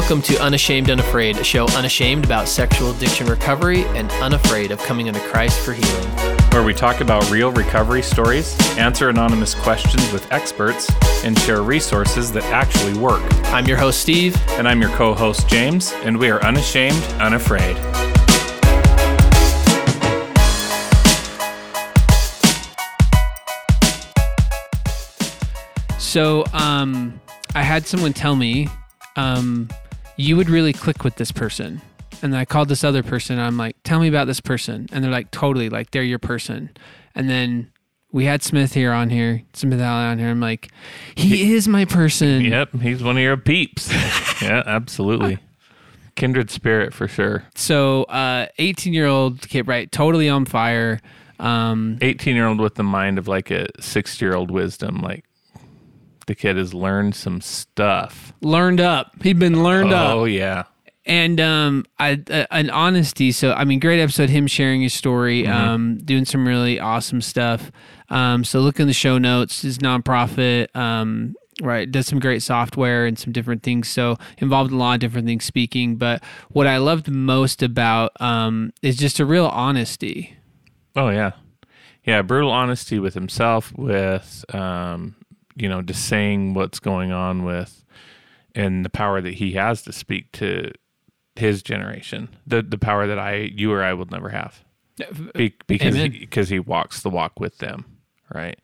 Welcome to Unashamed Unafraid, a show unashamed about sexual addiction recovery and unafraid of coming unto Christ for healing. where we talk about real recovery stories, answer anonymous questions with experts, and share resources that actually work. I'm your host, Steve. And I'm your co host, James, and we are unashamed, unafraid. So, um, I had someone tell me, um, you would really click with this person. And then I called this other person. And I'm like, tell me about this person. And they're like, totally, like they're your person. And then we had Smith here on here, Smith Alley on here. I'm like, he is my person. Yep, he's one of your peeps. yeah, absolutely. Kindred spirit for sure. So, uh, 18 year old kid, right? Totally on fire. Um, 18 year old with the mind of like a 60 year old wisdom. Like the kid has learned some stuff. learned up. He'd been learned up. Oh, yeah. and um I, uh, an honesty so i mean great episode him sharing his story um doing some really awesome stuff um so look in the show notes his nonprofit um right does some great software and some different things so involved in a lot of different things speaking but what i loved most about um is just a real honesty Oh yeah, yeah. Brutal honesty with himself, with um, you know, just saying what's going on with, and the power that he has to speak to his generation. The the power that I, you or I, will never have, Be, because Amen. because he, walks the walk with them, right?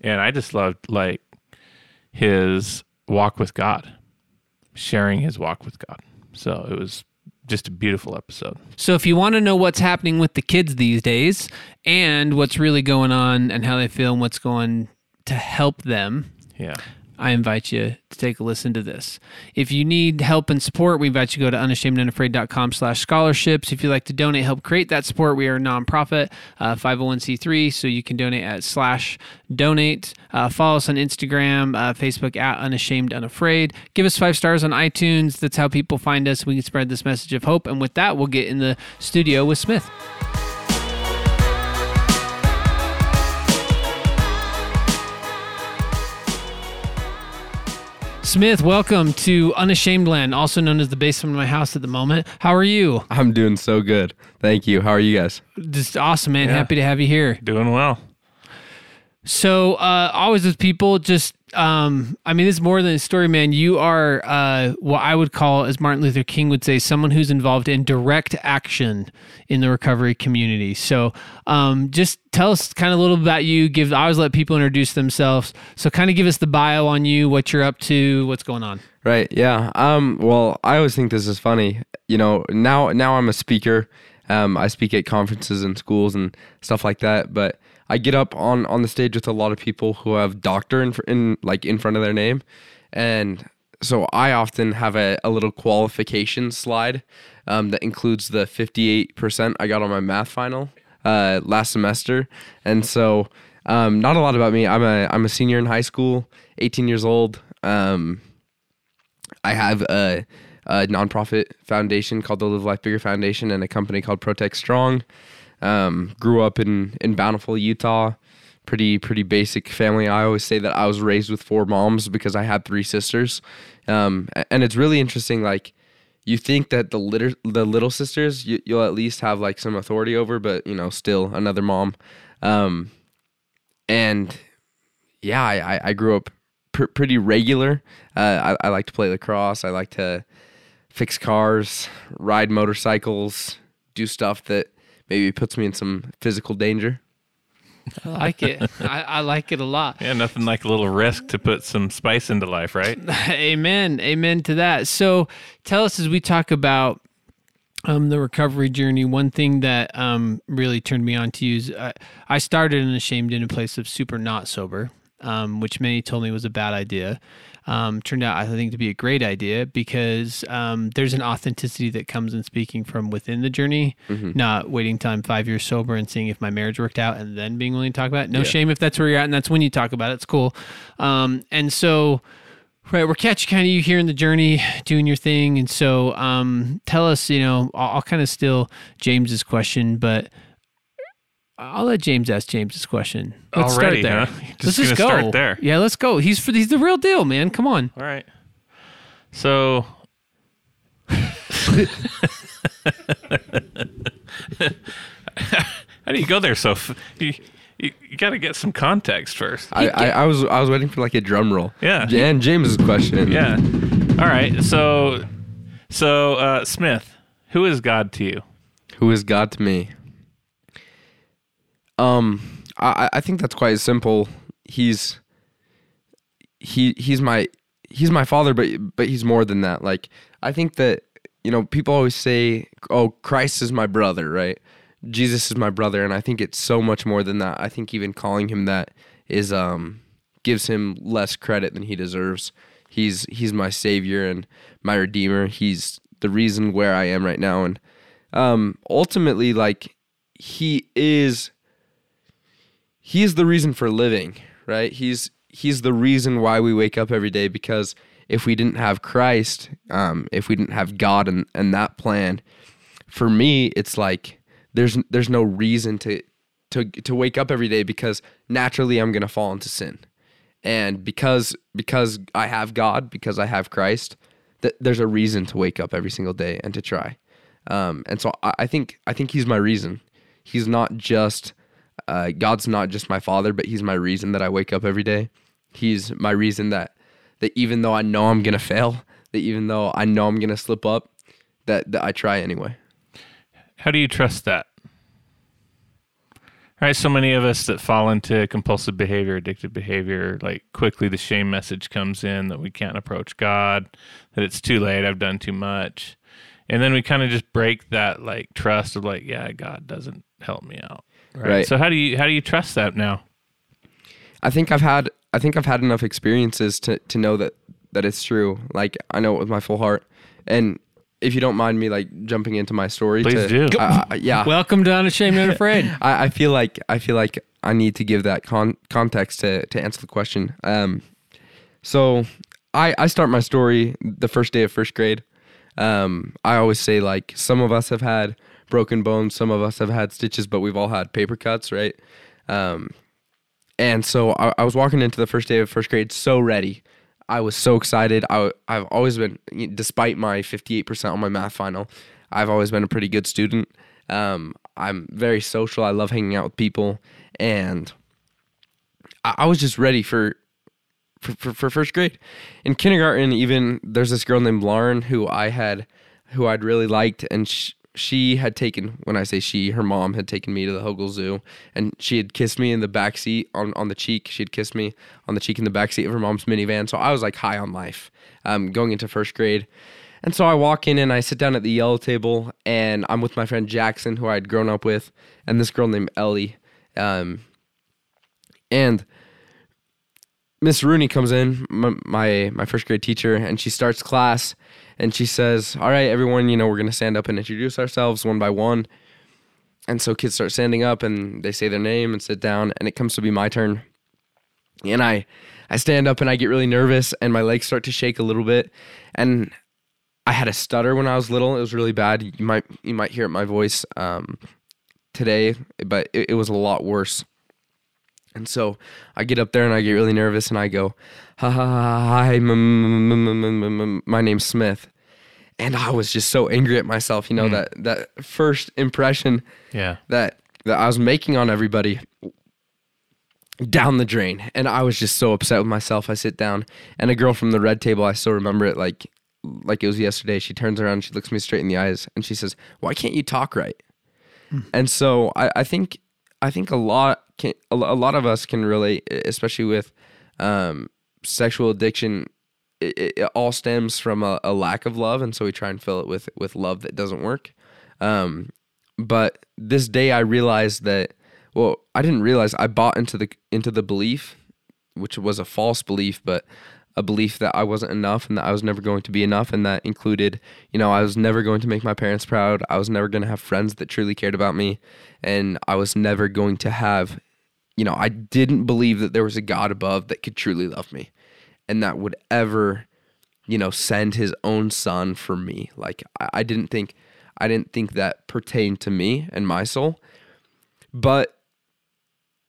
And I just loved like his walk with God, sharing his walk with God. So it was just a beautiful episode. So if you want to know what's happening with the kids these days and what's really going on and how they feel and what's going to help them, Yeah. I invite you to take a listen to this. If you need help and support, we invite you to go to unashamedandunafraid.com slash scholarships. If you'd like to donate, help create that support, we are a nonprofit, uh, 501c3, so you can donate at slash donate. Uh, follow us on Instagram, uh, Facebook at unashamed unafraid. Give us five stars on iTunes. That's how people find us. We can spread this message of hope. And with that, we'll get in the studio with Smith. Smith, welcome to Unashamed Land, also known as the basement of my house at the moment. How are you? I'm doing so good. Thank you. How are you guys? Just awesome, man. Happy to have you here. Doing well. So, uh, always with people, just, um, I mean, it's more than a story, man. You are uh, what I would call, as Martin Luther King would say, someone who's involved in direct action in the recovery community. So, um, just tell us kind of a little about you. Give, I always let people introduce themselves. So, kind of give us the bio on you, what you're up to, what's going on. Right. Yeah. Um. Well, I always think this is funny. You know, now now I'm a speaker. Um. I speak at conferences and schools and stuff like that. But I get up on on the stage with a lot of people who have doctor in, in like in front of their name, and so I often have a, a little qualification slide um, that includes the 58% I got on my math final uh, last semester. And so, um, not a lot about me. I'm a I'm a senior in high school, 18 years old. Um, I have a, a nonprofit foundation called the Live Life Bigger Foundation and a company called Protect Strong. Um, grew up in in Bountiful, Utah. Pretty pretty basic family. I always say that I was raised with four moms because I had three sisters, um, and it's really interesting. Like you think that the little the little sisters you, you'll at least have like some authority over, but you know still another mom. Um, and yeah, I, I, I grew up pr- pretty regular. Uh, I, I like to play lacrosse. I like to fix cars, ride motorcycles, do stuff that maybe puts me in some physical danger. I like it. I, I like it a lot. Yeah, nothing like a little risk to put some spice into life, right? Amen. Amen to that. So tell us as we talk about um, the recovery journey, one thing that um, really turned me on to you is I, I started in ashamed in a place of super not sober, um, which many told me was a bad idea. Um, turned out, I think, to be a great idea because um, there's an authenticity that comes in speaking from within the journey, not waiting till I'm five years sober and seeing if my marriage worked out and then being willing to talk about it. No shame if that's where you're at and that's when you talk about it. It's cool. Um, and so, Right, we're catching kind of you here in the journey, doing your thing, and so um, tell us. You know, I'll, I'll kind of steal James's question, but I'll let James ask James James's question. Let's Already, start there. huh? Just let's just go start there. Yeah, let's go. He's for he's the real deal, man. Come on. All right. So How do you go there so? F- you you, you got to get some context first. I, I, I was I was waiting for like a drum roll. Yeah. And James's question. Yeah. All right. So, so uh, Smith, who is God to you? Who is God to me? Um, I I think that's quite simple. He's he he's my he's my father, but but he's more than that. Like I think that you know people always say, "Oh, Christ is my brother," right? Jesus is my brother, and I think it's so much more than that. I think even calling him that is um gives him less credit than he deserves. He's he's my savior and my redeemer. He's the reason where I am right now, and um ultimately, like he is he is the reason for living, right? He's he's the reason why we wake up every day because if we didn't have Christ, um, if we didn't have God and, and that plan, for me, it's like there's there's no reason to to to wake up every day because naturally I'm gonna fall into sin, and because because I have God, because I have Christ, that there's a reason to wake up every single day and to try, um, and so I, I think I think He's my reason. He's not just uh, God's not just my father, but He's my reason that I wake up every day. He's my reason that that even though I know I'm gonna fail, that even though I know I'm gonna slip up, that that I try anyway. How do you trust that? All right, so many of us that fall into compulsive behavior, addictive behavior, like quickly the shame message comes in that we can't approach God, that it's too late, I've done too much. And then we kind of just break that like trust of like, yeah, God doesn't help me out. Right. Right. So how do you how do you trust that now? I think I've had I think I've had enough experiences to to know that that it's true. Like I know it with my full heart. And if you don't mind me like jumping into my story, Please to, do. I- I- yeah, Welcome to Unashamed and Afraid. I, I feel like I feel like I need to give that con- context to to answer the question. Um, so I I start my story the first day of first grade. Um, I always say like some of us have had broken bones, some of us have had stitches, but we've all had paper cuts, right? Um, and so I, I was walking into the first day of first grade so ready. I was so excited. I, I've always been, despite my 58% on my math final, I've always been a pretty good student. Um, I'm very social. I love hanging out with people. And I, I was just ready for, for, for, for first grade. In kindergarten, even there's this girl named Lauren who I had, who I'd really liked. And she had taken, when I say she, her mom had taken me to the Hogle Zoo and she had kissed me in the back seat on, on the cheek. She had kissed me on the cheek in the back seat of her mom's minivan. So I was like high on life um, going into first grade. And so I walk in and I sit down at the yellow table and I'm with my friend Jackson, who I'd grown up with, and this girl named Ellie. Um, and Miss Rooney comes in, my, my my first grade teacher, and she starts class, and she says, "All right, everyone, you know, we're gonna stand up and introduce ourselves one by one." And so kids start standing up and they say their name and sit down, and it comes to be my turn. And I I stand up and I get really nervous, and my legs start to shake a little bit, and I had a stutter when I was little. It was really bad. You might you might hear it my voice um, today, but it, it was a lot worse. And so I get up there and I get really nervous and I go, hi, my name's Smith. And I was just so angry at myself, you know, hmm. that, that first impression Yeah. that, that I was making on everybody down the drain. And I was just so upset with myself. I sit down and a girl from the red table, I still remember it like, like it was yesterday. She turns around, she looks me straight in the eyes and she says, why can't you talk right? Hmm. And so I, I think I think a lot can a, a lot of us can relate, especially with um, sexual addiction. It, it, it all stems from a, a lack of love, and so we try and fill it with with love that doesn't work. Um, but this day, I realized that. Well, I didn't realize I bought into the into the belief, which was a false belief, but a belief that I wasn't enough and that I was never going to be enough. And that included, you know, I was never going to make my parents proud. I was never going to have friends that truly cared about me. And I was never going to have, you know, I didn't believe that there was a God above that could truly love me and that would ever, you know, send his own son for me. Like, I, I didn't think, I didn't think that pertained to me and my soul. But,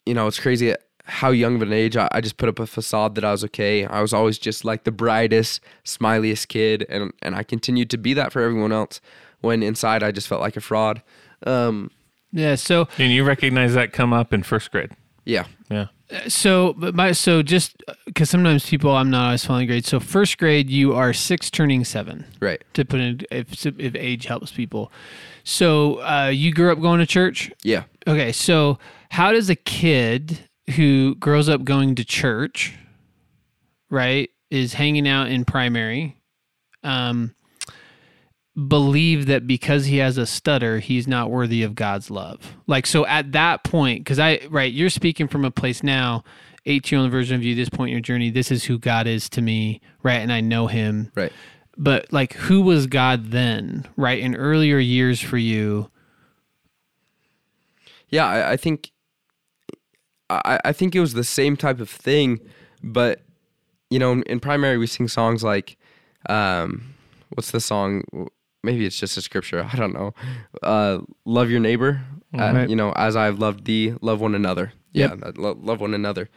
you know, it's crazy how young of an age I, I just put up a facade that I was okay. I was always just like the brightest, smiliest kid, and and I continued to be that for everyone else. When inside I just felt like a fraud. Um, Yeah. So And you recognize that come up in first grade. Yeah, Yeah. so but my so just because sometimes people I'm not always following grade. So first grade you are six turning seven right. to put in if if age helps people. So uh, you grew up going to church. Yeah. Okay. So how does a kid who grows up going to church, right, is hanging out in primary, um, believe that because he has a stutter, he's not worthy of God's love? Like, so at that point, because I, right, you're speaking from a place now, 18 year old version of you, this point in your journey, this is who God is to me, right? And I know him. Right. But like, who was God then, right? In earlier years for you, Yeah, I, I think I, I think it was the same type of thing, but you know, in, in primary we sing songs like um what's the song maybe it's just a scripture, I don't know. Uh love your neighbor, uh, Right. you know, as I've loved thee, love one another. Yeah, lo- love one another.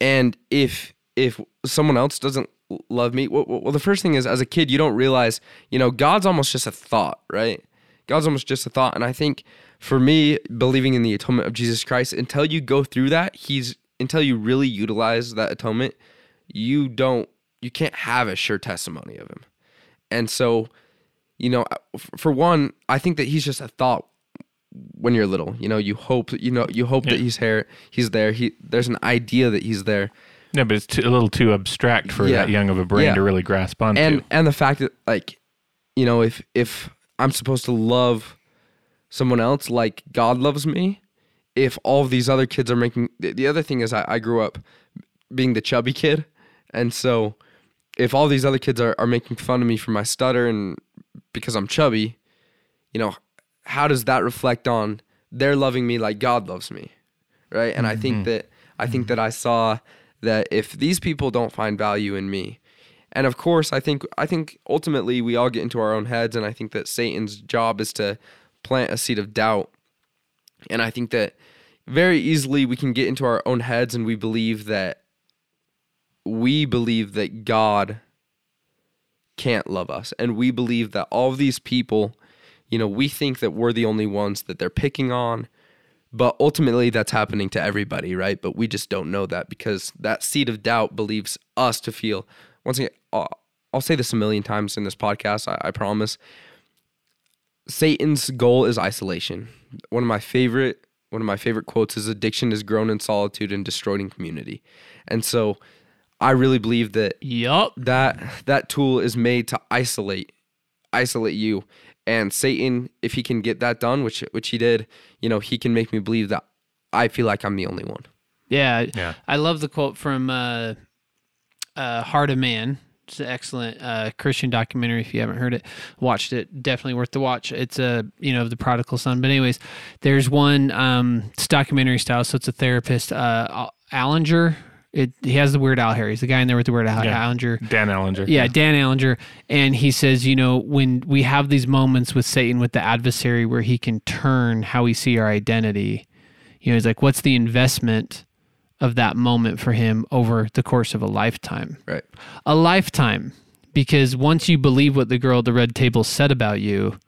And if if someone else doesn't love me, well, well, the first thing is as a kid you don't realize, you know, God's almost just a thought, right? God's almost just a thought, and I think for me, believing in the atonement of Jesus Christ, until you go through that, He's until you really utilize that atonement, you don't, you can't have a sure testimony of Him. And so, you know, uh, for one, I think that He's just a thought when you're little. You know, you hope, you know, you hope that He's here, He's there. He there's an idea that He's there. Yeah, but it's too, a little too abstract for Yeah. that young of a brain Yeah. to really grasp onto. and and the fact that like you know if if i'm supposed to love someone else like god loves me if all these other kids are making the, the other thing is I, I grew up being the chubby kid and so if all these other kids are, are making fun of me for my stutter and because i'm chubby you know how does that reflect on they're loving me like god loves me right? And i think mm-hmm. that i think that mm-hmm. i saw that if these people don't find value in me and of course, I think I think ultimately we all get into our own heads, and I think that Satan's job is to plant a seed of doubt. And I think that very easily we can get into our own heads, and we believe that we believe that God can't love us, and we believe that all of these people, you know, we think that we're the only ones that they're picking on. But ultimately, that's happening to everybody, right? But we just don't know that because that seed of doubt believes us to feel. Once again, I'll, I'll say this a million times in this podcast, I, I promise. Satan's goal is isolation. One of my favorite one of my favorite quotes is addiction is grown in solitude and destroyed in community. And so I really believe that yup. that that tool is made to isolate isolate you and satan if he can get that done which which he did you know he can make me believe that i feel like i'm the only one Yeah. Yeah. I love the quote from uh, uh, Heart of Man. It's an excellent uh, Christian documentary. If you haven't heard it, watched it, definitely worth the watch. It's a you know the prodigal son. But anyways, there's one um, it's documentary style. So it's a therapist, uh, Allender. It he has the weird Al hair. He's the guy in there with the weird Al Yeah. Allender. Dan Allender. Yeah, Dan Allender. And he says, you know, when we have these moments with Satan, with the adversary, where he can turn how we see our identity, you know, he's like, what's the investment of that moment for him over the course of a lifetime? right A lifetime. Because once you believe what the girl at the red table said about you,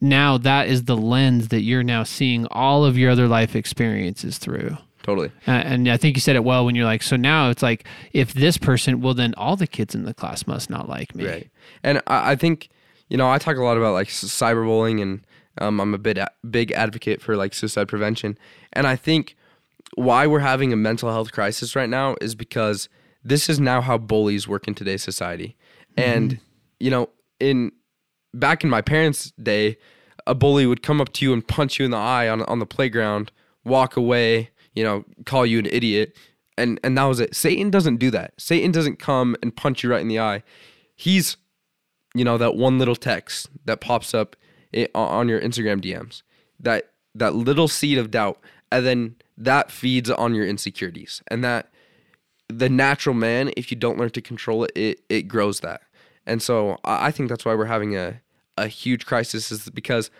now that is the lens that you're now seeing all of your other life experiences through. Totally. Uh, and I think you said it well when you're like, so now it's like, if this person, well, then all the kids in the class must not like me. right. And I, I think you know i talk a lot about like cyberbullying and um, i'm a bit a- big advocate for like suicide prevention. And i think why we're having a mental health crisis right now is because this is now how bullies work in today's society. And you know in back in my parents' day, a bully would come up to you and punch you in the eye on on the playground, walk away, you know, call you an idiot, and and that was it. Satan doesn't do that. Satan doesn't come and punch you right in the eye. He's, you know, that one little text that pops up on your Instagram DMs, that that little seed of doubt, and then that feeds on your insecurities, and that the natural man, if you don't learn to control it, it it grows that. And so I think that's why we're having a a huge crisis is because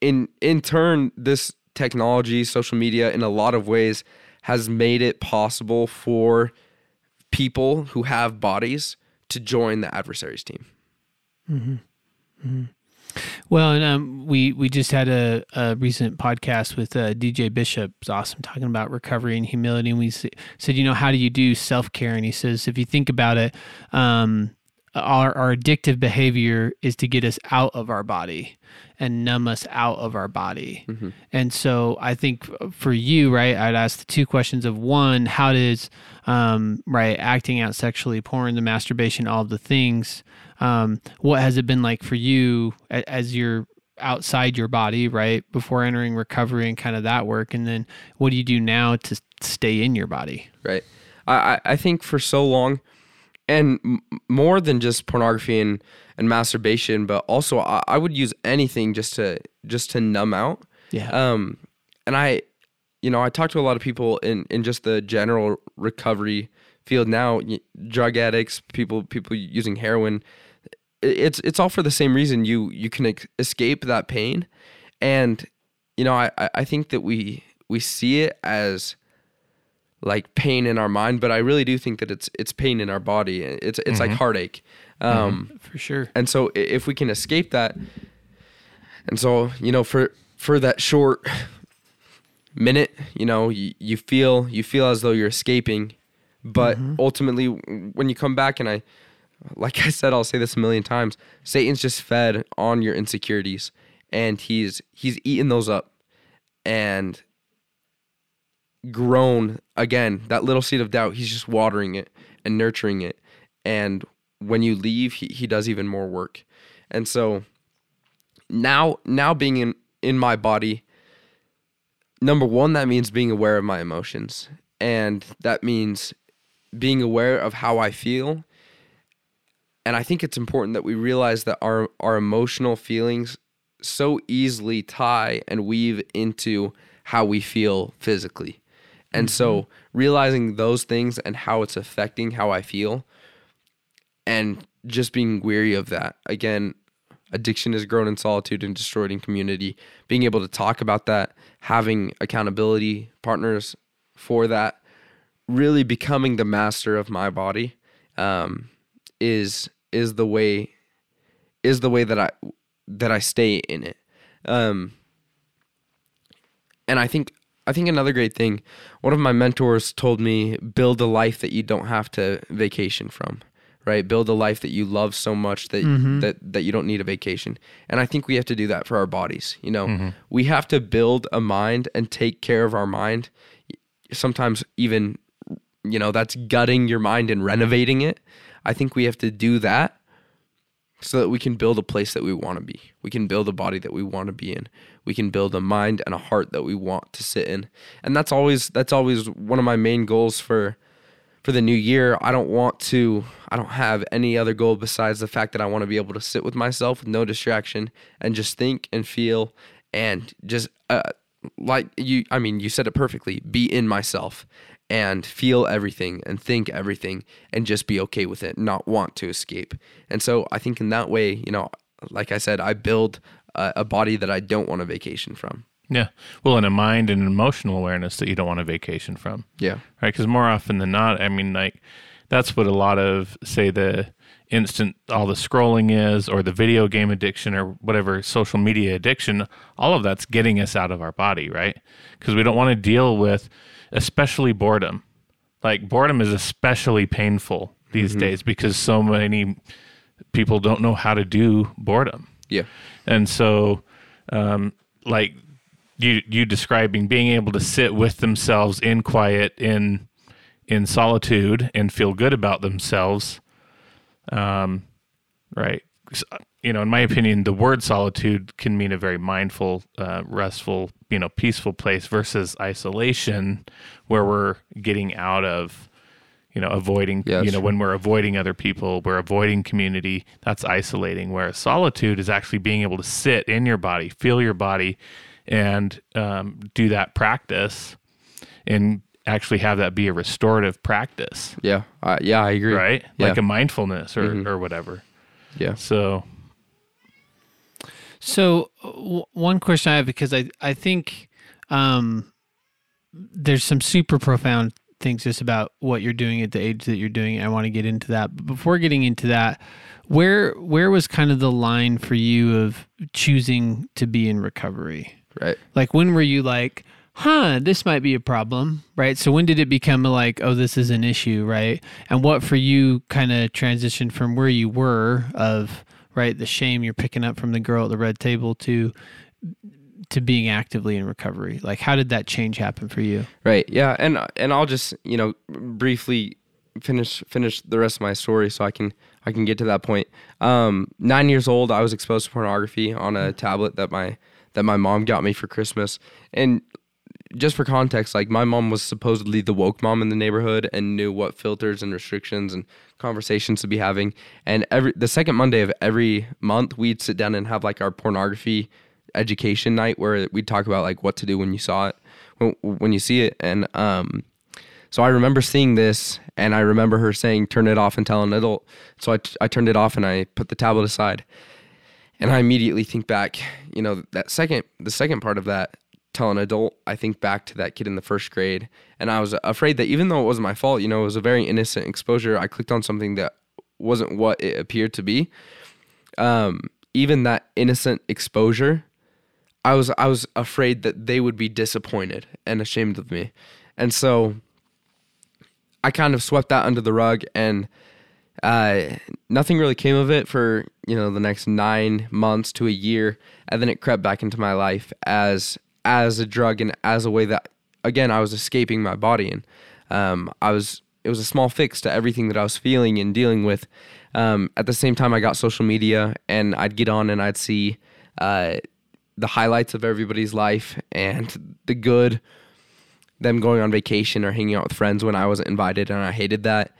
in in turn this technology, social media in a lot of ways has made it possible for people who have bodies to join the adversaries team. Well, and um, we we just had a, a recent podcast with uh, DJ Bishop. It's awesome talking about recovery and humility. And we said, you know, how do you do self care? And he says, if you think about it, um, our our addictive behavior is to get us out of our body and numb us out of our body. And so I think for you, right, I'd ask the two questions of one, how does um, right acting out sexually, porn, the masturbation, all the things. Um, what has it been like for you as you're outside your body, right, before entering recovery and kind of that work, and then what do you do now to stay in your body? right? I- I think for so long, and m- more than just pornography and, and masturbation, but also I, I would use anything just to just to numb out. Yeah. Um, and I, you know, I talk to a lot of people in in just the general recovery field now, drug addicts, people people using heroin. It's it's all for the same reason. You you can ex- escape that pain, and you know, I I I think that we we see it as like pain in our mind, but I really do think that it's it's pain in our body. It's it's like mm-hmm. heartache. Mm-hmm. Um, for sure. and so if we can escape that, and so you know for for that short minute, you know you, you feel you feel as though you're escaping, but mm-hmm. ultimately when you come back and I, like I said, I'll say this a million times. Satan's just fed on your insecurities, and he's he's eaten those up, and grown again that little seed of doubt he's just watering it and nurturing it. And when you leave he, he does even more work. And so now now being in in my body number one that means being aware of my emotions. And that means being aware of how i feel. And i think it's important that we realize that our our emotional feelings so easily tie and weave into how we feel physically and so realizing those things and how it's affecting how I feel and just being weary of that. Again, addiction has grown in solitude and destroyed in community. Being able to talk about that, having accountability partners for that, really becoming the master of my body um, is is the way is the way that I that I stay in it. Um, and I think I think another great thing, one of my mentors told me, build a life that you don't have to vacation from. Right? Build a life that you love so much that mm-hmm. that that you don't need a vacation. And I think we have to do that for our bodies. You know, mm-hmm. we have to build a mind and take care of our mind. Sometimes even you know, that's gutting your mind and renovating it. I think we have to do that so that we can build a place that we want to be. We can build a body that we want to be in. We can build a mind and a heart that we want to sit in. And that's always that's always one of my main goals for for the new year. I don't want to I don't have any other goal besides the fact that I want to be able to sit with myself with no distraction and just think and feel and just uh, like you I mean you said it perfectly, be in myself and feel everything and think everything and just be okay with it, not want to escape. And so I think in that way, you know, like I said, I build a, a body that I don't want a vacation from. Yeah. Well, and a mind and emotional awareness that you don't want a vacation from. Yeah. right? Because more often than not, I mean, like that's what a lot of say the instant all the scrolling is, or the video game addiction, or whatever social media addiction. All of that's getting us out of our body, right? Because we don't want to deal with, especially boredom. Like boredom is especially painful these days because so many people don't know how to do boredom. Yeah. And so, um, like you you describing being able to sit with themselves in quiet in in solitude and feel good about themselves, um, right? Uh, You know, in my opinion, the word solitude can mean a very mindful, uh, restful, you know, peaceful place versus isolation, where we're getting out of, you know, avoiding, Yeah, you know, when we're avoiding other people, we're avoiding community. That's isolating. Whereas solitude is actually being able to sit in your body, feel your body, and um, do that practice, and actually have that be a restorative practice, Yeah. Uh, yeah, I agree. right? Yeah. Like a mindfulness or or whatever. Yeah. So So, w- one question I have because I I think um, there's some super profound things just about what you're doing at the age that you're doing. I want to get into that, but before getting into that, where where was kind of the line for you of choosing to be in recovery? Right. Like when were you like, huh, this might be a problem, right? So when did it become like, oh, this is an issue, right? And what for you kind of transitioned from where you were of right the shame you're picking up from the girl at the red table to to being actively in recovery? Like how did that change happen for you? Right. Yeah. And and I'll just you know briefly finish finish the rest of my story so I can I can get to that point. Um, nine years old, I was exposed to pornography on a tablet that my that my mom got me for Christmas. And just for context, like my mom was supposedly the woke mom in the neighborhood and knew what filters and restrictions and conversations to be having. And every the second Monday of every month, we'd sit down and have like our pornography education night where we'd talk about like what to do when you saw it, when, when you see it. And um, so I remember seeing this, and I remember her saying, "Turn it off and tell an adult." So I, I turned it off and I put the tablet aside, and I immediately think back, you know, that second the second part of that tell an adult. I think back to that kid in the first grade, and I was afraid that even though it wasn't my fault, you know, it was a very innocent exposure. I clicked on something that wasn't what it appeared to be. Um, even that innocent exposure, I was I was afraid that they would be disappointed and ashamed of me, and so I kind of swept that under the rug and uh, nothing really came of it for you know the next nine months to a year, and then it crept back into my life as as a drug and as a way that again I was escaping my body and um, I was it was a small fix to everything that I was feeling and dealing with. Um, at the same time, I got social media and I'd get on and I'd see uh, the highlights of everybody's life and the good them going on vacation or hanging out with friends when I wasn't invited, and I hated that.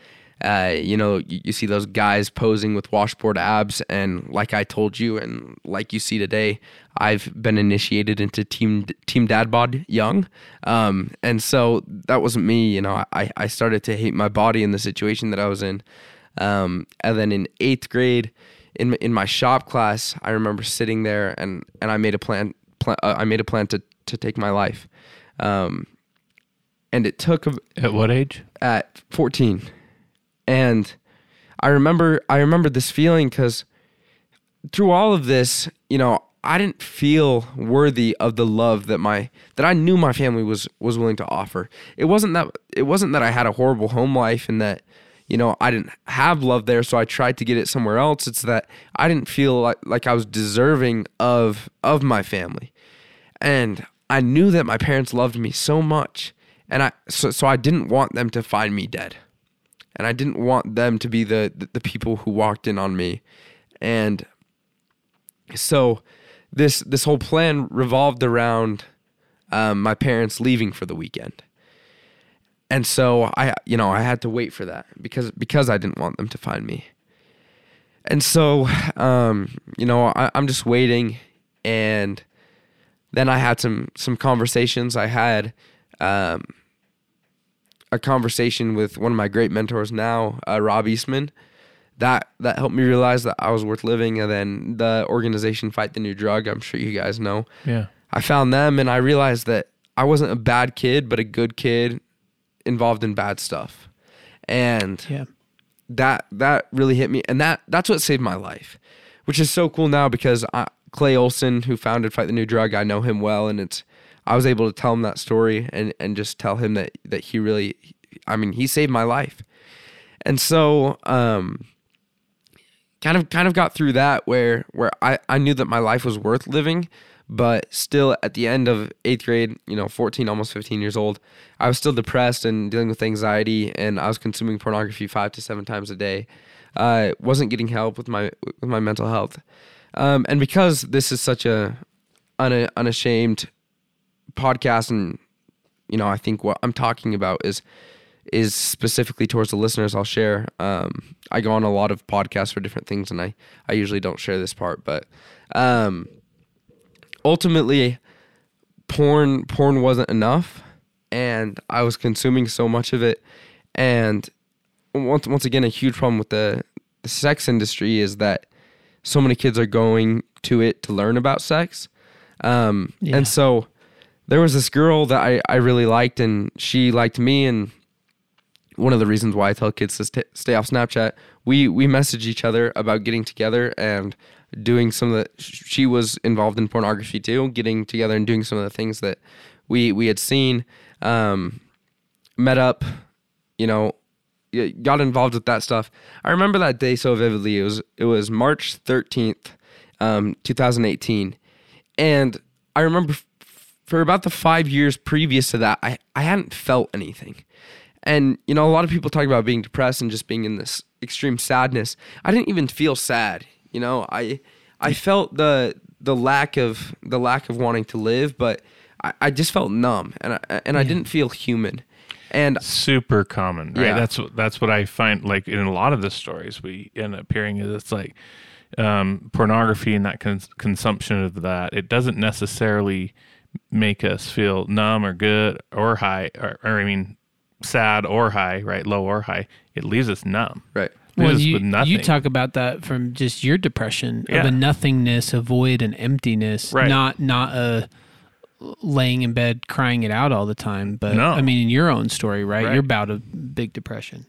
Uh, you know, you, you, see those guys posing with washboard abs, and like I told you, and like you see today, I've been initiated into team team dad bod young, um, and so that wasn't me. You know, I I started to hate my body in the situation that I was in, um, and then in eighth grade, in in my shop class, I remember sitting there and and I made a plan. plan uh, I made a plan to to take my life. Um, and it took at what age? At 14. And I remember I remember this feeling cuz through all of this, you know, I didn't feel worthy of the love that my that I knew my family was was willing to offer. It wasn't that it wasn't that I had a horrible home life and that you know, I didn't have love there, so I tried to get it somewhere else. It's that I didn't feel like, like I was deserving of of my family. And I knew that my parents loved me so much and I so so I didn't want them to find me dead, and I didn't want them to be the the, people who walked in on me, and so this this whole plan revolved around um, my parents leaving for the weekend, and so I you know I had to wait for that because because I didn't want them to find me, and so um, you know I, I'm just waiting, and then I had some some conversations I had um, a conversation with one of my great mentors now, uh, Rob Eastman. That that helped me realize that I was worth living. And then the organization Fight the New Drug, I'm sure you guys know. Yeah. I found them and I realized that I wasn't a bad kid, but a good kid involved in bad stuff. And yeah. that that really hit me. And that that's what saved my life. Which is so cool now because I, Clay Olsen, who founded Fight the New Drug, I know him well and it's I was able to tell him that story and and just tell him that that he really I mean he saved my life. And so um kind of kind of got through that where where I I knew that my life was worth living but still at the end of 8th grade, you know, 14 almost 15 years old, I was still depressed and dealing with anxiety and I was consuming pornography 5 to 7 times a day. I uh, wasn't getting help with my with my mental health. Um, and because this is such a una, unashamed podcast and you know i think what i'm talking about is is specifically towards the listeners i'll share um, i go on a lot of podcasts for different things and i i usually don't share this part but um, ultimately porn porn wasn't enough and i was consuming so much of it and once once again a huge problem with the, the sex industry is that so many kids are going to it to learn about sex um, yeah. and so there was this girl that I, I really liked and she liked me and one of the reasons why I tell kids to st- stay off Snapchat, we we message each other about getting together and doing some of the. She was involved in pornography too, getting together and doing some of the things that we we had seen. Um, met up, you know, got involved with that stuff. I remember that day so vividly. It was it was March thirteenth, um, two thousand eighteen, and I remember for about the five years previous to that, I I hadn't felt anything. And you know, a lot of people talk about being depressed and just being in this extreme sadness. I didn't even feel sad. You know, I I felt the the lack of the lack of wanting to live, but I, I just felt numb and I, and I didn't feel human. And super common, right? Yeah. That's what that's what I find. Like in a lot of the stories, we end up hearing is it's like um, pornography and that cons- consumption of that. It doesn't necessarily make us feel numb or good or high, or, or I mean, sad or high, right? Low or high. It leaves us numb. right. Well, you, you talk about that from just your depression of Yeah. a nothingness, a void, an emptiness, Right. not not a laying in bed crying it out all the time. But No. I mean, in your own story, right? Right. You're about a big depression.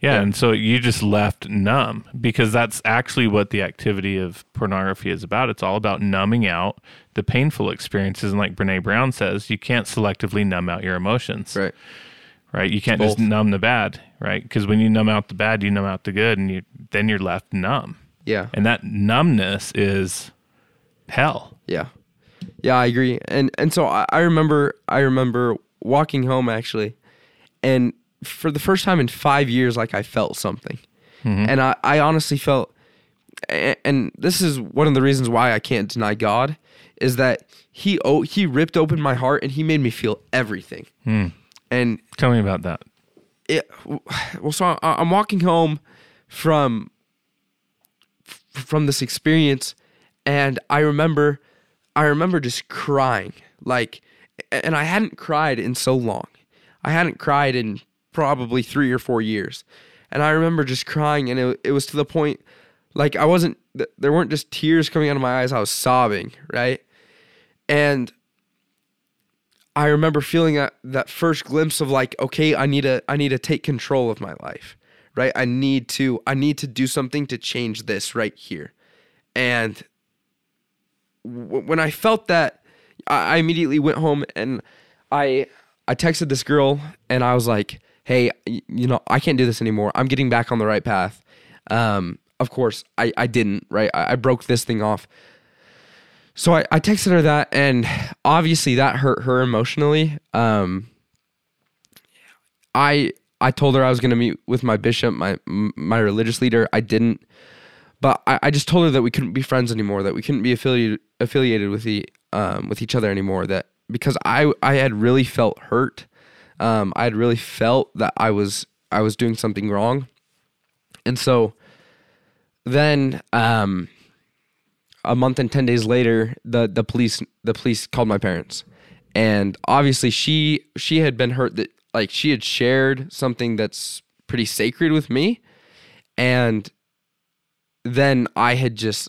Yeah, and so you just left numb because that's actually what the activity of pornography is about. It's all about numbing out the painful experiences. And like Brene Brown says, you can't selectively numb out your emotions. Right. Right. You can't Both. just numb the bad, right? Because when you numb out the bad, you numb out the good, and you then you're left numb. Yeah. And that numbness is hell. Yeah, yeah, I agree. And and so I, I remember I remember walking home actually, and for the first time in five years, like I felt something, mm-hmm. and I I honestly felt, and this is one of the reasons why I can't deny God, is that he oh he ripped open my heart and he made me feel everything, hmm. and Tell me about that. it well so i'm walking home from from this experience and i remember i remember just crying. Like and i hadn't cried in so long. I hadn't cried in probably three or four years. And i remember just crying and it, it was to the point like i wasn't there weren't just tears coming out of my eyes i was sobbing right? And I remember feeling that, that first glimpse of like, okay, I need to I need to take control of my life, right? I need to I need to do something to change this right here, and w- when I felt that, I, I immediately went home and I I texted this girl and I was like, hey, you know, I can't do this anymore. I'm getting back on the right path. Um, of course, I I didn't right. I, I broke this thing off. So I, I texted her that, and obviously that hurt her emotionally. Um, I I told her I was going to meet with my bishop, my my religious leader. I didn't, but I, I just told her that we couldn't be friends anymore, that we couldn't be affiliated affiliated with the um, with each other anymore. That because I I had really felt hurt, um, I had really felt that I was I was doing something wrong, and so then um, a month and 10 days later the the police the police called my parents and obviously she she had been hurt that like she had shared something that's pretty sacred with me and then i had just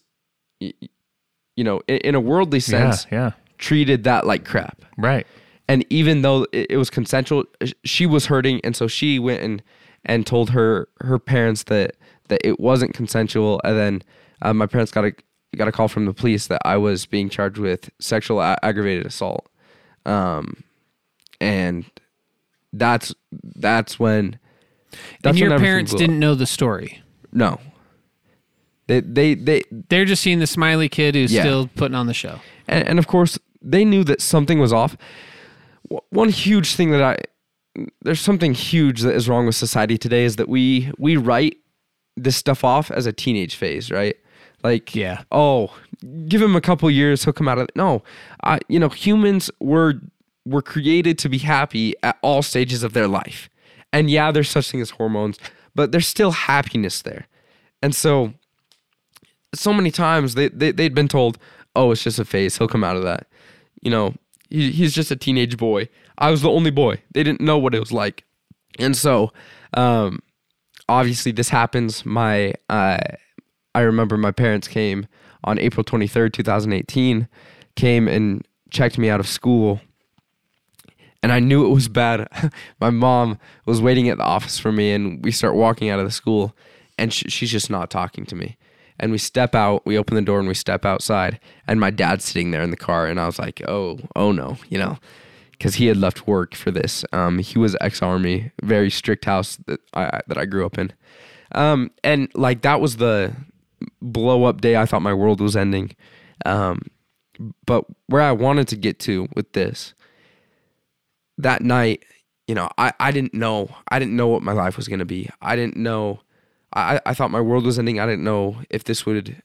you know in, in a worldly sense Yeah, yeah. treated that like crap Right. And even though it, was consensual she was hurting and so she went and and told her her parents that that it wasn't consensual and then uh, my parents got a got a call from the police that I was being charged with sexual a- aggravated assault um and that's that's when that's and your when parents didn't know the story. no they they they They're just seeing the smiley kid who's Yeah. still putting on the show. and, and of course they knew that something was off one huge thing that i there's something huge that is wrong with society today is that we we write this stuff off as a teenage phase right like Yeah. oh give him a couple years he'll come out of it no i you know humans were were created to be happy at all stages of their life and yeah there's such thing as hormones but there's still happiness there and so so many times they, they they'd been told, "Oh, it's just a phase. He'll come out of that." You know, he, he's just a teenage boy. I was the only boy. They didn't know what it was like, and so um, obviously this happens. My uh, I remember my parents came on April twenty third, two thousand eighteen, came and checked me out of school, and I knew it was bad. my mom was waiting at the office for me, and we start walking out of the school, and sh- she's just not talking to me. And we step out, we open the door, and we step outside, and my dad's sitting there in the car, and I was like, oh, oh no, you know, because he had left work for this. Um, he was ex-army, very strict house that I that I grew up in, um, and like that was the blow up day. I thought my world was ending. Um, but where I wanted to get to with this, that night, you know, I, I didn't know. I didn't know what my life was going to be. I didn't know. I, I thought my world was ending. I didn't know if this would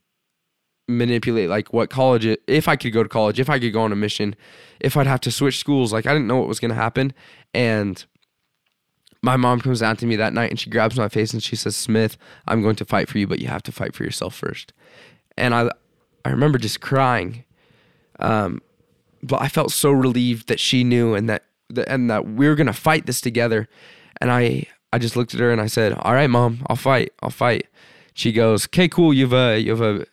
manipulate like what college if I could go to college, if I could go on a mission, if I'd have to switch schools. Like I didn't know what was to happen. And my mom comes down to me that night and she grabs my face and she says, "Smith, I'm going to fight for you, but you have to fight for yourself first. And I I remember just crying. Um but I felt so relieved that she knew and that, and that we were to fight this together. And I I just looked at her and I said, "All right, mom, I'll fight. I'll fight." She goes, "Okay, cool. You've a you have a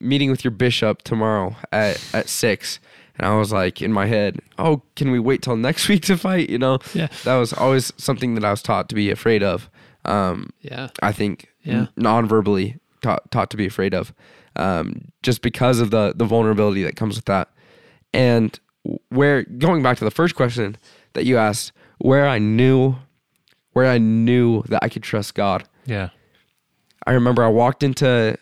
meeting with your bishop tomorrow at at 6." And I was like in my head, "Oh, can we wait till next week to fight?" You know, Yeah. that was always something that I was taught to be afraid of. Um, Yeah. I think Yeah. non-verbally taught taught to be afraid of, um, just because of the the vulnerability that comes with that. And where going back to the first question that you asked, where I knew, where I knew that I could trust God. Yeah. I remember I walked into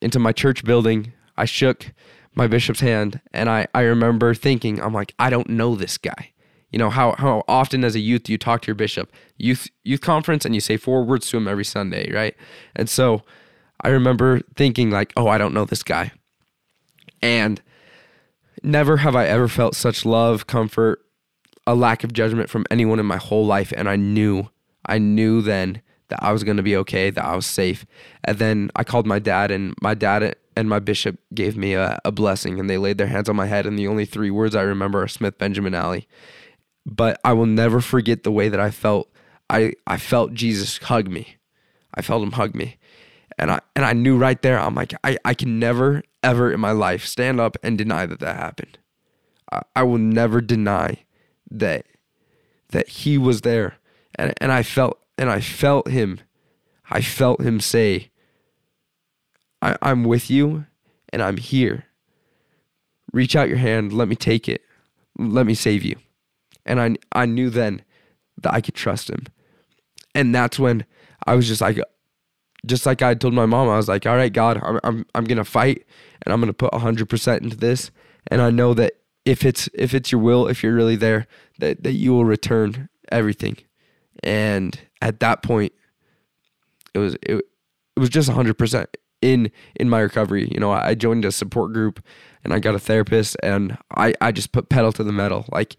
into my church building. I shook my bishop's hand and I, I remember thinking, I'm like, I don't know this guy. You know, how how often as a youth do you talk to your bishop? Youth youth conference and you say four words to him every Sunday, right? And so I remember thinking like, oh, I don't know this guy. And never have I ever felt such love, comfort, a lack of judgment from anyone in my whole life and I knew I knew then that I was going to be okay, that I was safe. And then I called my dad and my dad and my bishop gave me a, a blessing and they laid their hands on my head and the only three words I remember are Smith Benjamin Alley. But I will never forget the way that I felt I I felt Jesus hug me. I felt him hug me. And I and I knew right there I'm like I I can never ever in my life stand up and deny that that happened. I, I will never deny that that he was there and and I felt and I felt him I felt him say I, I'm with you and I'm here. Reach out your hand, let me take it. Let me save you. And I I knew then that I could trust him. And that's when I was just like just like I told my mom, I was like, "All right, God, I'm I'm I'm gonna fight, and I'm gonna put hundred percent into this, and I know that if it's if it's your will, if you're really there, that that you will return everything." And at that point, it was it, it was just hundred percent in in my recovery. You know, I joined a support group, and I got a therapist, and I I just put pedal to the metal. Like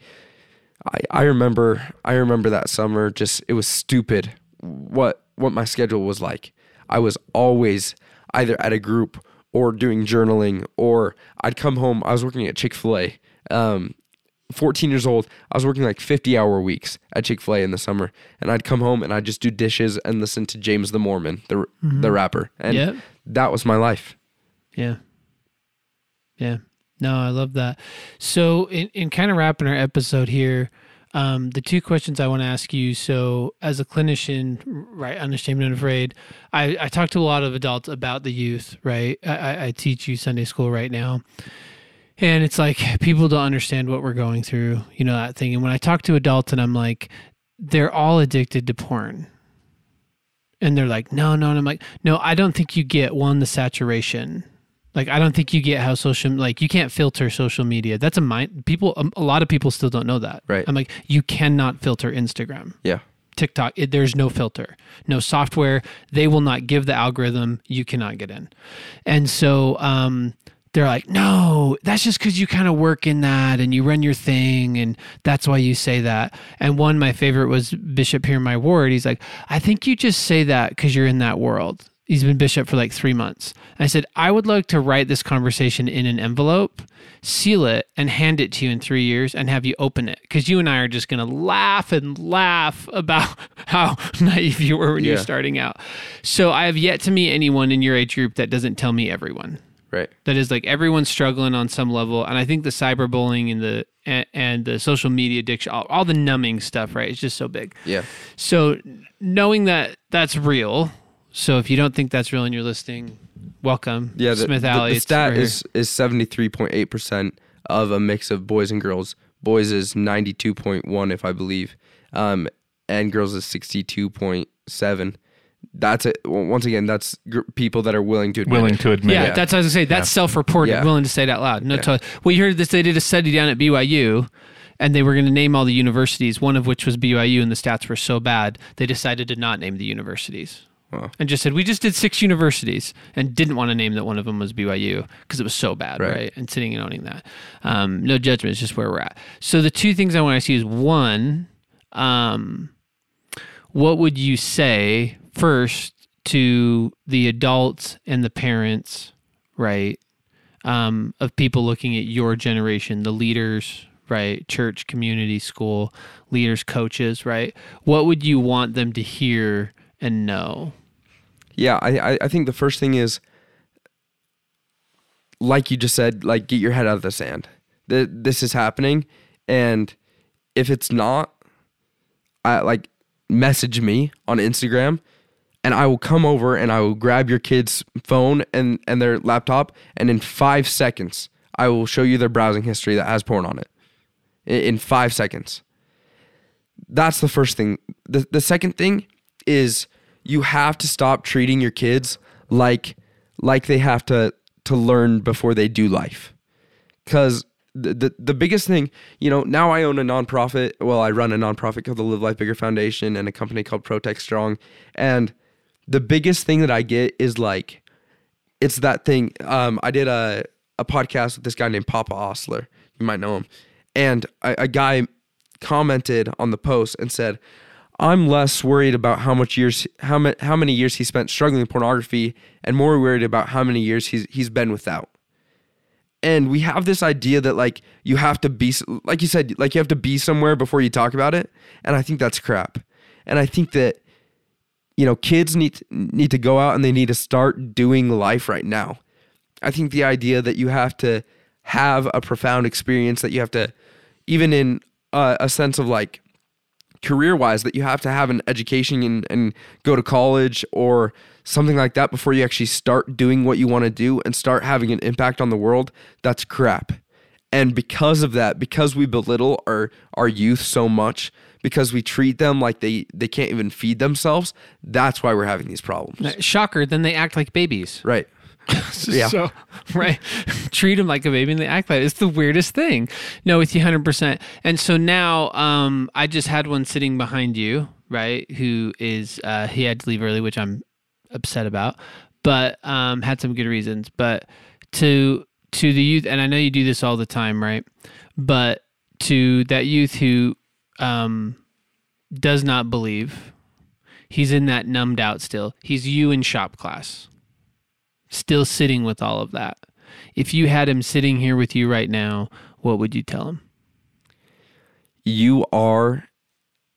I I remember I remember that summer, just it was stupid what what my schedule was like. I was always either at a group or doing journaling, or I'd come home. I was working at Chick fil A. Um, 14 years old, I was working like 50 hour weeks at Chick fil A in the summer. And I'd come home and I'd just do dishes and listen to James the Mormon, the, the rapper. And Yep. that was my life. Yeah. Yeah. No, I love that. So, in, in kind of wrapping our episode here, um, the two questions I want to ask you. So, as a clinician, right, Unashamed Unafraid, I, I talk to a lot of adults about the youth, right? I, I teach you Sunday school right now. And it's like people don't understand what we're going through, you know, that thing. And when I talk to adults and I'm like, they're all addicted to porn. And they're like, no, no. And I'm like, no, I don't think you get one, the saturation. Like, I don't think you get how social, like, you can't filter social media. That's a mind, people, um, a lot of people still don't know that. Right. I'm like, you cannot filter Instagram. Yeah. TikTok, it, there's no filter, no software. They will not give the algorithm. You cannot get in. And so um, they're like, no, that's just because you kind of work in that and you run your thing. And that's why you say that. And one, my favorite was Bishop here in my ward. He's like, I think you just say that because you're in that world. He's been bishop for like three months. And I said, I would like to write this conversation in an envelope, seal it, and hand it to you in three years and have you open it. Because you and I are just going to laugh and laugh about how naive you were when you're starting out. So I have yet to meet anyone in your age group that doesn't tell me everyone. Right. That is like everyone's struggling on some level, and I think the cyberbullying and the and, and the social media addiction, all, all the numbing stuff, right? It's just so big. Yeah. So knowing that that's real. So if you don't think that's real and you're listening, welcome. Yeah. The, Smith Alley. The, it's stat right is is seventy three point eight percent of a mix of boys and girls. Boys is ninety two point one, if I believe, um, and girls is sixty two point seven. That's it. Once again, that's gr- people that are willing to admit Willing it. to admit yeah, it. that's as I say. That's self-reported, Yeah. willing to say it out loud. No, totally. Well, you heard this. They did a study down at BYU, and they were going to name all the universities. One of which was BYU, and the stats were so bad they decided to not name the universities. Wow. And just said we just did six universities, and didn't want to name that one of them was BYU because it was so bad, right? Right. And sitting and owning that. Um, no judgment. It's just where we're at. So the two things I want to ask you is one, um, what would you say first to the adults and the parents, right? Um, of people looking at your generation, the leaders, right? Church, community, school, leaders, coaches, right? What would you want them to hear and know? Yeah, I, I think the first thing is, like you just said, like get your head out of the sand. Th- This is happening, and if it's not, I like message me on Instagram, and I will come over and I will grab your kid's phone and and their laptop, and in five seconds I will show you their browsing history that has porn on it. In, five seconds. That's the first thing. The the second thing is you have to stop treating your kids like like they have to to learn before they do life because the, the the biggest thing you know now i own a nonprofit well i run a nonprofit called the live life bigger foundation and a company called protect strong and the biggest thing that i get is like it's that thing um i did a a podcast with this guy named papa osler you might know him and a, a guy commented on the post and said I'm less worried about how much years how many how many years he spent struggling with pornography and more worried about how many years he's he's been without. And we have this idea that like you have to be like you said like you have to be somewhere before you talk about it and I think that's crap. And I think that you know kids need need to go out and they need to start doing life right now. I think the idea that you have to have a profound experience that you have to even in uh, a sense of like career wise that you have to have an education and, and go to college or something like that before you actually start doing what you want to do and start having an impact on the world that's crap and because of that because we belittle our our youth so much because we treat them like they they can't even feed themselves that's why we're having these problems Shocker, then they act like babies. right yeah So, right. Treat them like a baby and they act like it. it's the weirdest thing. No, with you 100%. And so now um, I just had one sitting behind you, right? Who is, uh, he had to leave early, which I'm upset about, but um, had some good reasons. But to, to the youth, and I know you do this all the time, right? But to that youth who um, does not believe, he's in that numbed out still. He's you in shop class still sitting with all of that. If you had him sitting here with you right now, what would you tell him? you are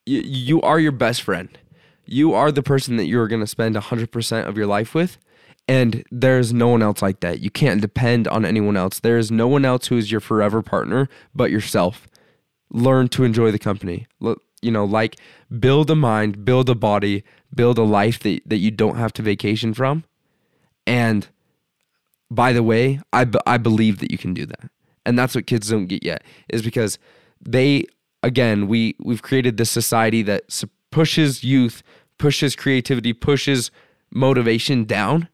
you, you are your best friend. You are the person that you're going to spend 100% of your life with and there's no one else like that. You can't depend on anyone else. There is no one else who is your forever partner but yourself. Learn to enjoy the company. You know, like build a mind, build a body, build a life that, that you don't have to vacation from. And by the way, I, I believe that you can do that. And that's what kids don't get yet is because they again, we we've created this society that pushes youth, pushes creativity, pushes motivation down.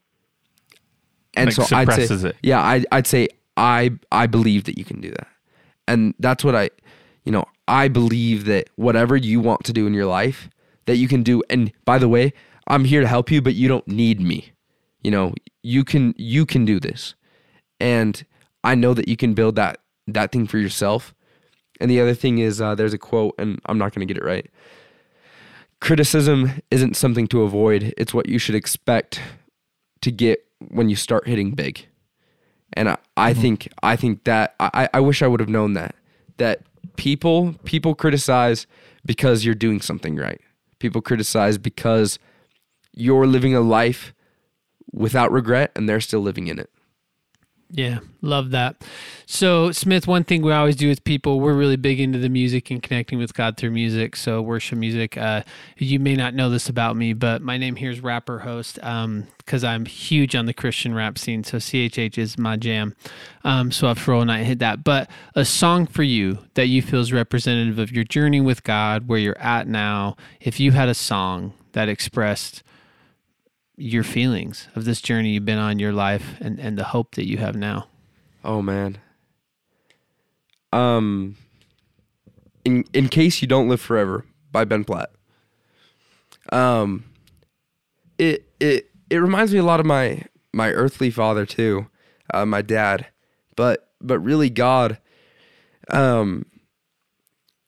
And Like so I'd say it. Yeah, I I'd say I I believe that you can do that. And that's what I you know, I believe that whatever you want to do in your life that you can do and by the way, I'm here to help you, but you don't need me. You know, you can you can do this. And I know that you can build that that thing for yourself. And the other thing is uh, there's a quote, and I'm not going to get it right. Criticism isn't something to avoid, it's what you should expect to get when you start hitting big. And I, I mm-hmm. think I think that I, I wish I would have known that. That people people criticize because you're doing something right. People criticize because you're living a life without regret and they're still living in it. Yeah, love that. So, Smith, one thing we always do with people, we're really big into the music and connecting with God through music. So, worship music. Uh, you may not know this about me, but my name here is Rapper Host because um, I'm huge on the Christian rap scene. So, CHH is my jam. Um, so, after all night, hit that. But a song for you that you feel is representative of your journey with God, where you're at now, if you had a song that expressed your feelings of this journey you've been on your life and, and the hope that you have now. Oh man. Um in in case you don't live forever by Ben Platt. Um it it it reminds me a lot of my my earthly father too, uh, my dad, but but really God. Um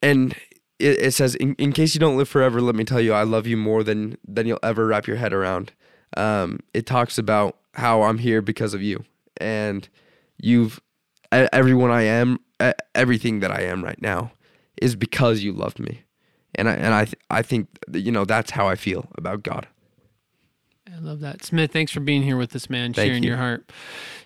and it, it says in, in case you don't live forever, let me tell you I love you more than than you'll ever wrap your head around um, it talks about how I'm here because of you, and you've everyone I am, everything that I am right now, is because you loved me, and I and I th- I think you know that's how I feel about God. I love that, Smith. Thanks for being here with us, man. Thank sharing you. your heart.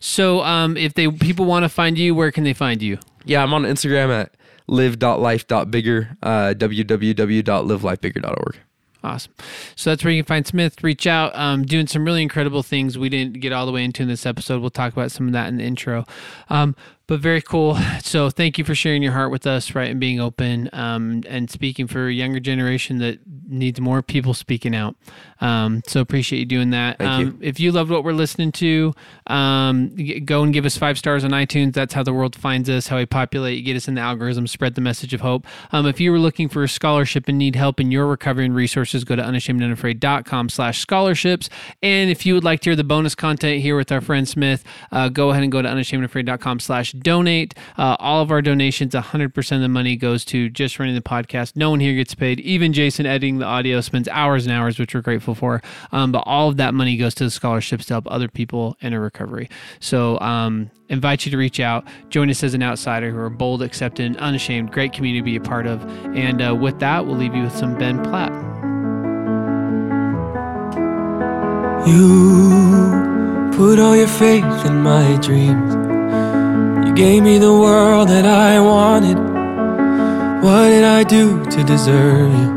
So, um, if they people want to find you, where can they find you? Yeah, I'm on Instagram at live.life.bigger, uh, www.livelifebigger.org. Awesome. So that's where you can find Smith. Reach out, um, doing some really incredible things we didn't get all the way into in this episode. We'll talk about some of that in the intro. Um, but very cool. So thank you for sharing your heart with us, right, and being open um, and speaking for a younger generation that needs more people speaking out. Um, so appreciate you doing that. Thank um, you. If you loved what we're listening to, um, go and give us five stars on iTunes. That's how the world finds us, how we populate, get us in the algorithm, spread the message of hope. Um, if you were looking for a scholarship and need help in your recovery and resources, go to unashamedunafraid.com slash scholarships. And if you would like to hear the bonus content here with our friend Smith, uh, go ahead and go to unashamedunafraid.com slash donate. Uh, all of our donations, 100% of the money goes to just running the podcast. No one here gets paid. Even Jason editing the audio spends hours and hours, which we're grateful for. Um, but all of that money goes to the scholarships to help other people in a recovery. So, um, invite you to reach out, join us as an outsider who are bold, accepted, and unashamed. Great community to be a part of. And uh, with that, we'll leave you with some Ben Platt. You put all your faith in my dreams gave me the world that I wanted. What did I do to deserve you?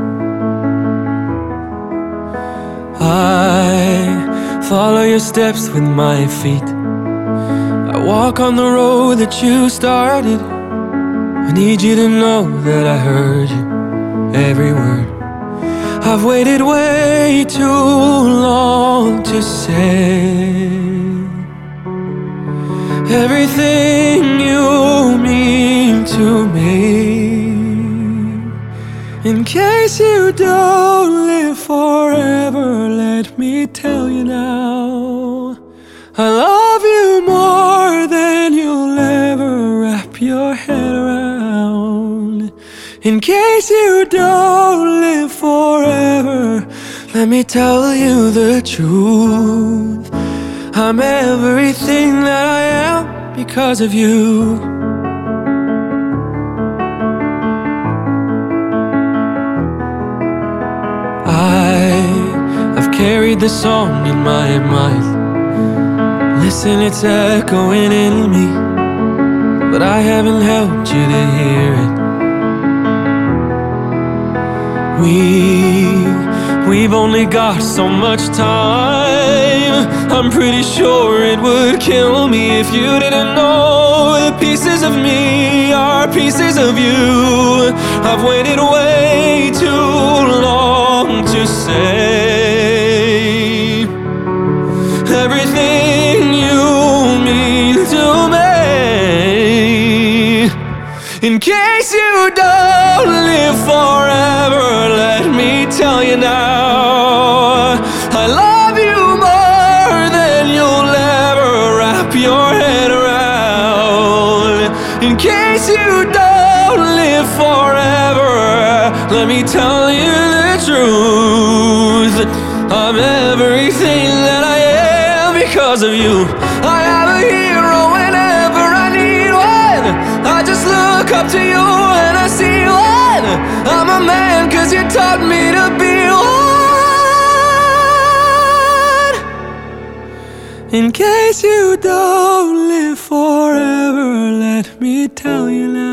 I follow your steps with my feet. I walk on the road that you started. I need you to know that I heard you, every word. I've waited way too long to say everything you mean to me. In case you don't live forever, let me tell you now. I love you more than you'll ever wrap your head around. In case you don't live forever, let me tell you the truth. I'm everything that I am because of you. I, I've carried the song in my mind. Listen, it's echoing in me, but I haven't helped you to hear it. We We've only got so much time. I'm pretty sure it would kill me if you didn't know the pieces of me are pieces of you. I've waited way too long to say everything you mean to me. In case you don't In case you don't live forever, let me tell you now.